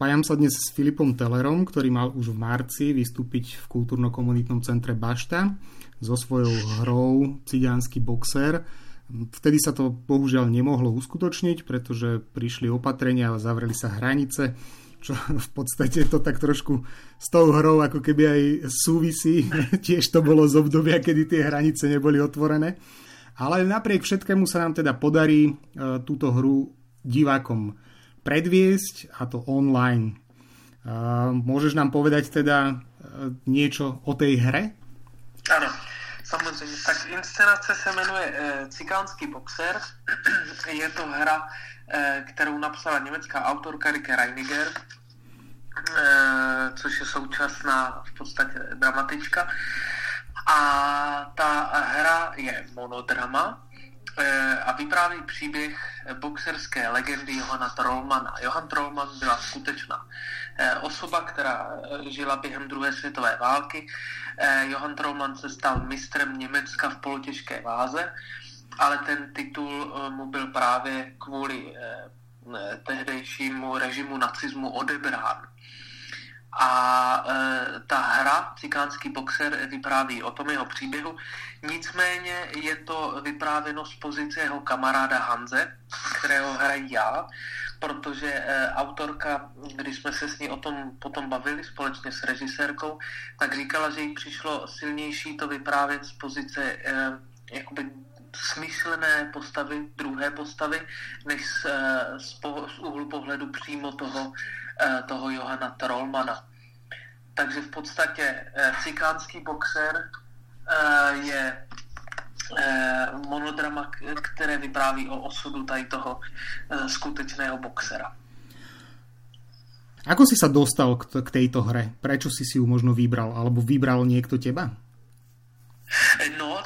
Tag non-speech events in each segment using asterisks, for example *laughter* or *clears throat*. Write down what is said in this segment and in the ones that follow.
Spájam sa dnes s Filipom Tellerom, ktorý mal už v marci vystúpiť v kultúrno-komunitnom centre Bašta so svojou hrou Cigánsky boxer. Vtedy sa to bohužiaľ nemohlo uskutočniť, pretože prišli opatrenia a zavreli sa hranice, čo v podstate to tak trošku s tou hrou ako keby aj súvisí. *laughs* Tiež to bolo z obdobia, kedy tie hranice neboli otvorené. Ale napriek všetkému sa nám teda podarí e, túto hru divákom predviesť a to online. Môžeš nám povedať teda e, niečo o tej hre? Ano, samozřejmě. Tak inscenace se jmenuje e, Cikánský boxer. *clears throat* Je to hra, e, kterou napsala německá autorka Rike Reiniger, což je současná v podstatě dramatička. A ta hra je monodrama, a vypráví příběh boxerské legendy Johana Trollmana. Johan Trollman byla skutečná eh, osoba, která eh, žila během druhé světové války. Johan Trollman se stal mistrem Německa v polotěžké váze, ale ten titul mu byl právě kvůli tehdejšímu režimu nacismu odebrán. A e, ta hra, cikánský boxer, vypráví o tom jeho příběhu. Nicméně je to vyprávěno z pozice jeho kamaráda Hanze, kterého hrají já, protože e, autorka, když jsme se s ní o tom potom bavili společně s režisérkou, tak říkala, že jí přišlo silnější to vyprávět z pozice e, jakoby smyšlené postavy, druhé postavy, než z, e, z, po, z úhlu pohledu přímo toho toho Johana Trollmana. Takže v podstatě eh, cikánský boxer eh, je monodrama, které vypráví o osudu tady toho skutečného boxera. Ako si sa dostal k, k tejto hre? Prečo si si ju možno vybral? Alebo vybral niekto teba?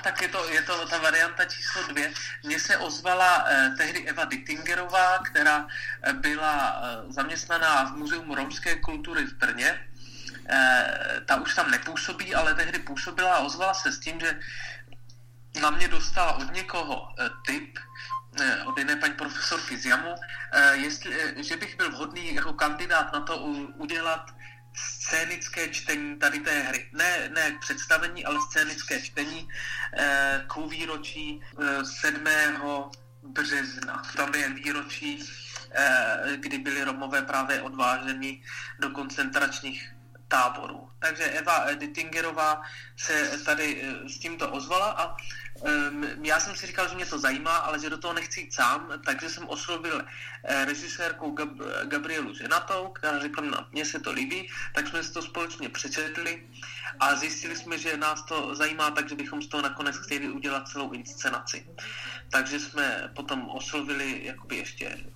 Tak je to, je to ta varianta číslo dvě. Mně se ozvala eh, tehdy Eva Dittingerová, která eh, byla eh, zaměstnaná v Muzeum romské kultury v Brně. Eh, ta už tam nepůsobí, ale tehdy působila a ozvala se s tím, že na mě dostala od někoho eh, tip, eh, od jiné paní profesorky z JAMu, eh, jestli, eh, že bych byl vhodný jako kandidát na to udělat scénické čtení tady té hry. Ne, ne představení, ale scénické čtení eh, k výročí eh, 7. března. Tam je výročí, eh, kdy byli Romové právě odváženi do koncentračních táborů. Takže Eva Dittingerová se tady eh, s tímto ozvala a um, já jsem si říkal, že mě to zajímá, ale že do toho nechci jít sám, takže jsem oslovil uh, režisérku Gab- Gabrielu Ženatou, která řekla, no, mně se to líbí, tak jsme si to společně přečetli a zjistili jsme, že nás to zajímá, takže bychom z toho nakonec chtěli udělat celou inscenaci. Takže jsme potom oslovili jakoby ještě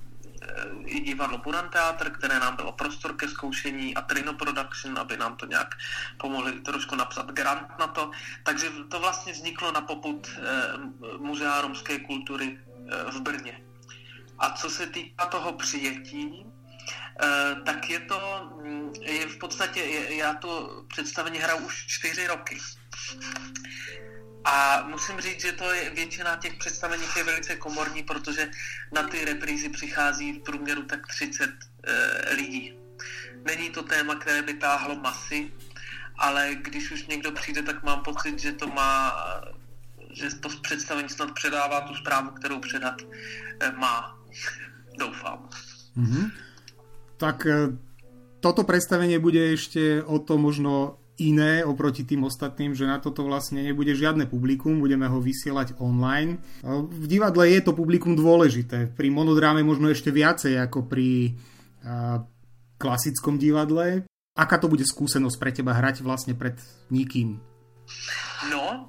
i divadlo Buran Teatr, které nám bylo prostor ke zkoušení a Trino Production, aby nám to nějak pomohli trošku napsat grant na to. Takže to vlastně vzniklo na poput eh, Muzea romské kultury eh, v Brně. A co se týká toho přijetí, eh, tak je to, mm, je v podstatě, já to představení hraju už čtyři roky. A musím říct, že to je většina těch představení je velice komorní, protože na ty reprízy přichází v průměru tak 30 e, eh, lidí. Není to téma, které by táhlo masy, ale když už někdo přijde, tak mám pocit, že to má, že to představení snad předává tu zprávu, kterou předat e, má. *laughs* Doufám. Mm-hmm. Tak e, toto predstavenie bude ešte o to možno iné oproti tým ostatným, že na toto vlastne nebude žiadne publikum, budeme ho vysielať online. V divadle je to publikum dôležité, pri monodráme možno ešte viacej ako pri klasickom divadle. Aká to bude skúsenosť pre teba hrať vlastne pred nikým? No,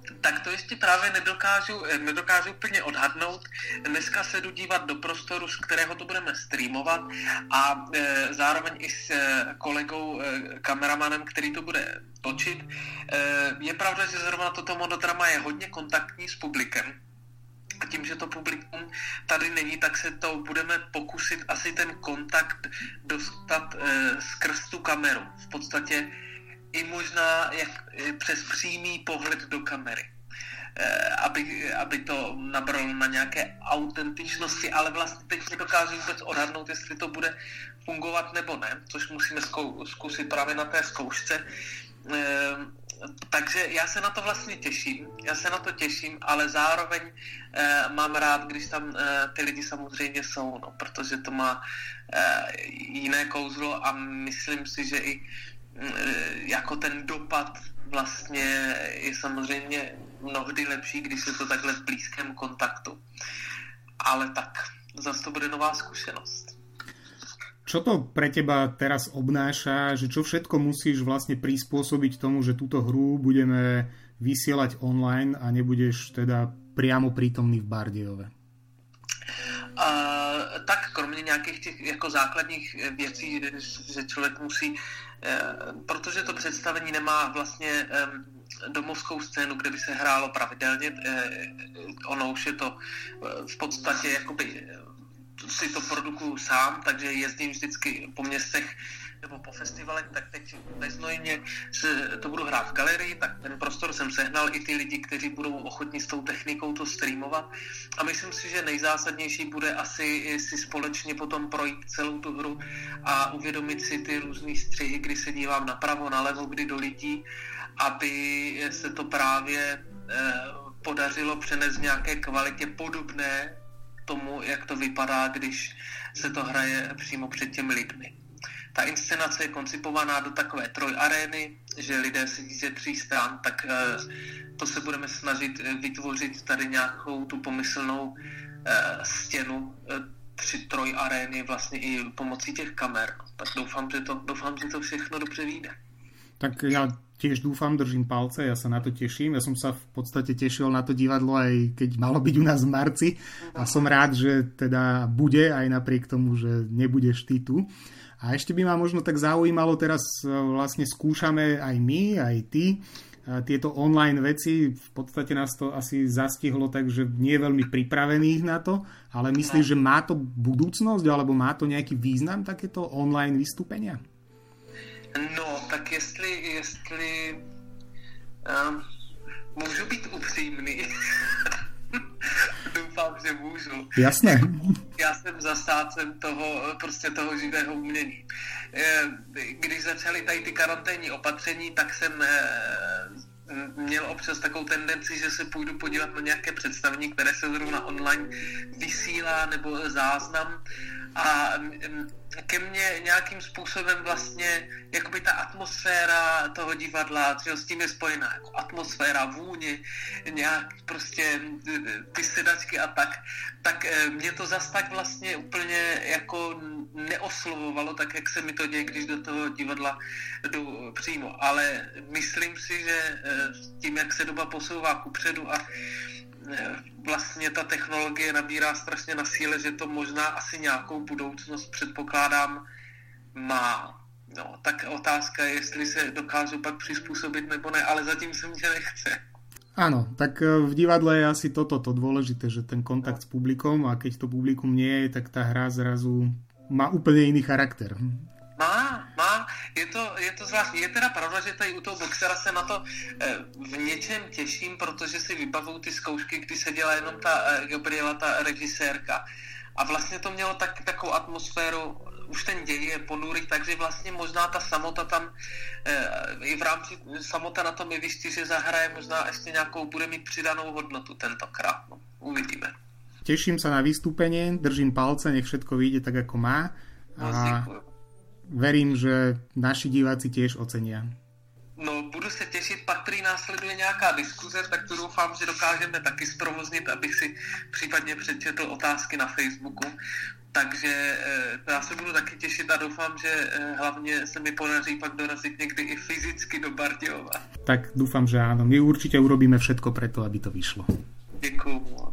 ještě právě nedokážu, nedokážu úplně odhadnout. Dneska se jdu dívat do prostoru, z kterého to budeme streamovat a e, zároveň i s e, kolegou, e, kameramanem, který to bude točit. E, je pravda, že zrovna toto monodrama je hodně kontaktní s publikem. A tím, že to publikum tady není, tak se to budeme pokusit asi ten kontakt dostat e, skrz tu kameru. V podstatě i možná jak, přes přímý pohled do kamery. Aby, aby to nabralo na nějaké autentičnosti, ale vlastně teď nedokážu vůbec odhadnout, jestli to bude fungovat nebo ne, což musíme zkusit právě na té zkoušce. Ehm, takže já se na to vlastně těším, já se na to těším, ale zároveň eh, mám rád, když tam eh, ty lidi samozřejmě jsou, no, protože to má eh, jiné kouzlo a myslím si, že i eh, jako ten dopad vlastně je samozřejmě mnohdy lepší, když je to takhle v blízkém kontaktu. Ale tak, zase to bude nová zkušenost. Čo to pre teba teraz obnáša, že čo všetko musíš vlastne prispôsobiť tomu, že túto hru budeme vysielať online a nebudeš teda priamo prítomný v Bardejove? Uh, tak kromě nějakých těch jako základních věcí, že člověk musí, uh, protože to představení nemá vlastně um, domovskou scénu, kde by se hrálo pravidelně, uh, ono už je to v podstatě jakoby si to produkuju sám, takže jezdím vždycky po městech nebo po festivalech, tak teď neznojně se to budu hrát v galerii, tak ten prostor jsem sehnal i ty lidi, kteří budou ochotní s tou technikou to streamovat. A myslím si, že nejzásadnější bude asi si společně potom projít celou tu hru a uvědomit si ty různé střihy, kdy se dívám napravo, nalevo, kdy do lidí, aby se to právě eh, podařilo přenést nějaké kvalitě podobné tomu, jak to vypadá, když se to hraje přímo před těmi lidmi. Ta inscenace je koncipovaná do takové trojarény, že lidé sedí ze tří stran, tak eh, to se budeme snažit eh, vytvořit tady nějakou tu pomyslnou eh, stěnu tři trojarény vlastně i pomocí těch kamer. Tak doufám, že to, doufám, že to všechno dobře vyjde. Tak já tiež dúfam, držím palce, ja sa na to teším. Ja som sa v podstate tešil na to divadlo aj keď malo byť u nás v marci a som rád, že teda bude aj napriek tomu, že nebudeš ty tu. A ešte by ma možno tak zaujímalo, teraz e, vlastne skúšame aj my, aj ty e, tieto online veci. V podstate nás to asi zastihlo tak, že nie je veľmi pripravených na to, ale myslíš, že má to budúcnosť alebo má to nejaký význam takéto online vystúpenia? No, tak jestli, jestli um, můžu být upřímný, *laughs* doufám, že můžu. Jasné. Já jsem zastácem toho, prostě toho živého umění. Eh, když začaly tady ty karanténní opatření, tak jsem eh, měl občas takovou tendenci, že se půjdu podívat na nějaké představení, které se zrovna online vysílá nebo záznam a ke mně nějakým způsobem vlastně jakoby ta atmosféra toho divadla, že s tím je spojená jako atmosféra, vůně, nějak prostě ty sedačky a tak, tak eh, mě to zas tak vlastně úplně jako neoslovovalo, tak jak se mi to děje, když do toho divadla jdu přímo. Ale myslím si, že eh, tím, jak se doba posouvá kupředu a vlastně ta technologie nabírá strašně na síle, že to možná asi nějakou budoucnost předpokládám má. No, tak otázka je, jestli se dokážu pak přizpůsobit nebo ne, ale zatím se mě nechce. Áno, tak eh, v divadle je asi toto to dôležité, že ten kontakt s publikom a keď to publikum nie je, tak tá hra zrazu má úplne iný charakter. Má, je to, je to zvláštní. Je teda pravda, že tady u toho boxera se na to eh, v něčem těším, protože si vybavuju ty zkoušky, kdy se dělá jenom ta eh, Gabriela, ta režisérka. A vlastně to mělo tak, takovou atmosféru, už ten děj je ponurý, takže vlastně možná ta samota tam, eh, i v rámci samota na tom jevišti, že zahraje možná ještě nějakou, bude mít přidanou hodnotu tentokrát. No, uvidíme. Teším sa na vystúpenie, držím palce, nech všetko vyjde tak, ako má. A... Verím, že naši diváci tiež ocenia. No, budu se těšit, pak prý následuje nějaká diskuze, tak to doufám, že dokážeme taky zprovoznit, abych si případně přečetl otázky na Facebooku. Takže eh, já se budu taky těšit a doufám, že eh, hlavně se mi podaří pak dorazit někdy i fyzicky do Bardiova. Tak doufám, že áno. My určitě urobíme všetko preto, aby to vyšlo. Děkuji.